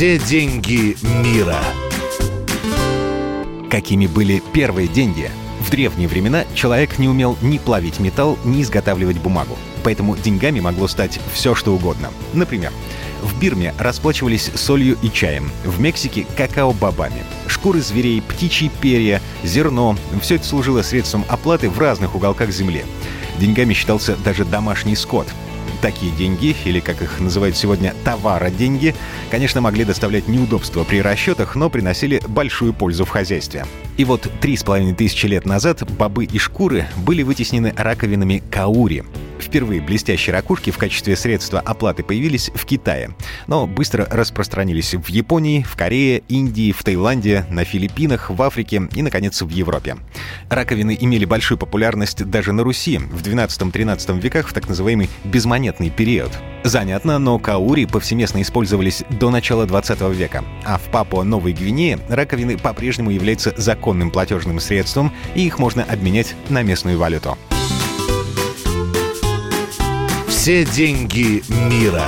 Все деньги мира. Какими были первые деньги? В древние времена человек не умел ни плавить металл, ни изготавливать бумагу. Поэтому деньгами могло стать все, что угодно. Например, в Бирме расплачивались солью и чаем, в Мексике — какао-бобами. Шкуры зверей, птичьи перья, зерно — все это служило средством оплаты в разных уголках земли. Деньгами считался даже домашний скот. Такие деньги, или как их называют сегодня товара-деньги, конечно, могли доставлять неудобства при расчетах, но приносили большую пользу в хозяйстве. И вот три с половиной тысячи лет назад бобы и шкуры были вытеснены раковинами каури. Впервые блестящие ракушки в качестве средства оплаты появились в Китае, но быстро распространились в Японии, в Корее, Индии, в Таиланде, на Филиппинах, в Африке и, наконец, в Европе. Раковины имели большую популярность даже на Руси в 12-13 веках в так называемый безмонетный период. Занятно, но каури повсеместно использовались до начала 20 века, а в Папуа-Новой Гвинее раковины по-прежнему являются законным платежным средством, и их можно обменять на местную валюту. Все деньги мира.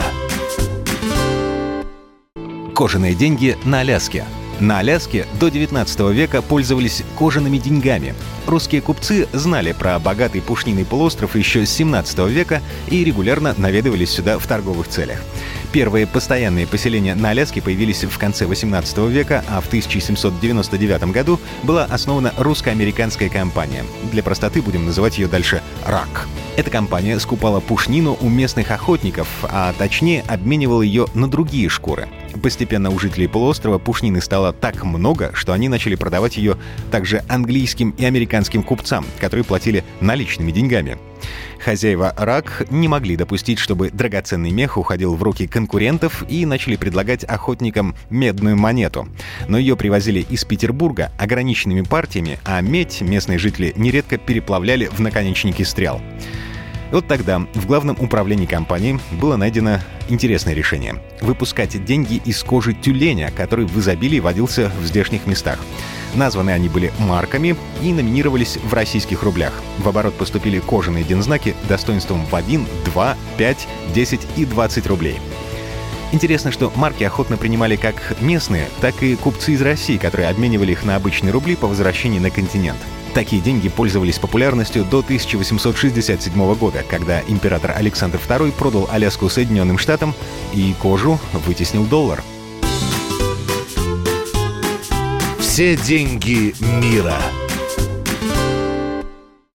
Кожаные деньги на Аляске. На Аляске до 19 века пользовались кожаными деньгами. Русские купцы знали про богатый пушниный полуостров еще с 17 века и регулярно наведывались сюда в торговых целях. Первые постоянные поселения на Аляске появились в конце 18 века, а в 1799 году была основана русско-американская компания. Для простоты будем называть ее дальше «РАК». Эта компания скупала пушнину у местных охотников, а точнее обменивала ее на другие шкуры. Постепенно у жителей полуострова пушнины стало так много, что они начали продавать ее также английским и американским купцам, которые платили наличными деньгами. Хозяева РАК не могли допустить, чтобы драгоценный мех уходил в руки конкурентов и начали предлагать охотникам медную монету. Но ее привозили из Петербурга ограниченными партиями, а медь местные жители нередко переплавляли в наконечники стрел. Вот тогда в главном управлении компании было найдено интересное решение — выпускать деньги из кожи тюленя, который в изобилии водился в здешних местах. Названы они были марками и номинировались в российских рублях. В оборот поступили кожаные дензнаки достоинством в 1, 2, 5, 10 и 20 рублей. Интересно, что марки охотно принимали как местные, так и купцы из России, которые обменивали их на обычные рубли по возвращении на континент. Такие деньги пользовались популярностью до 1867 года, когда император Александр II продал Аляску Соединенным Штатам и кожу вытеснил доллар. Все деньги мира.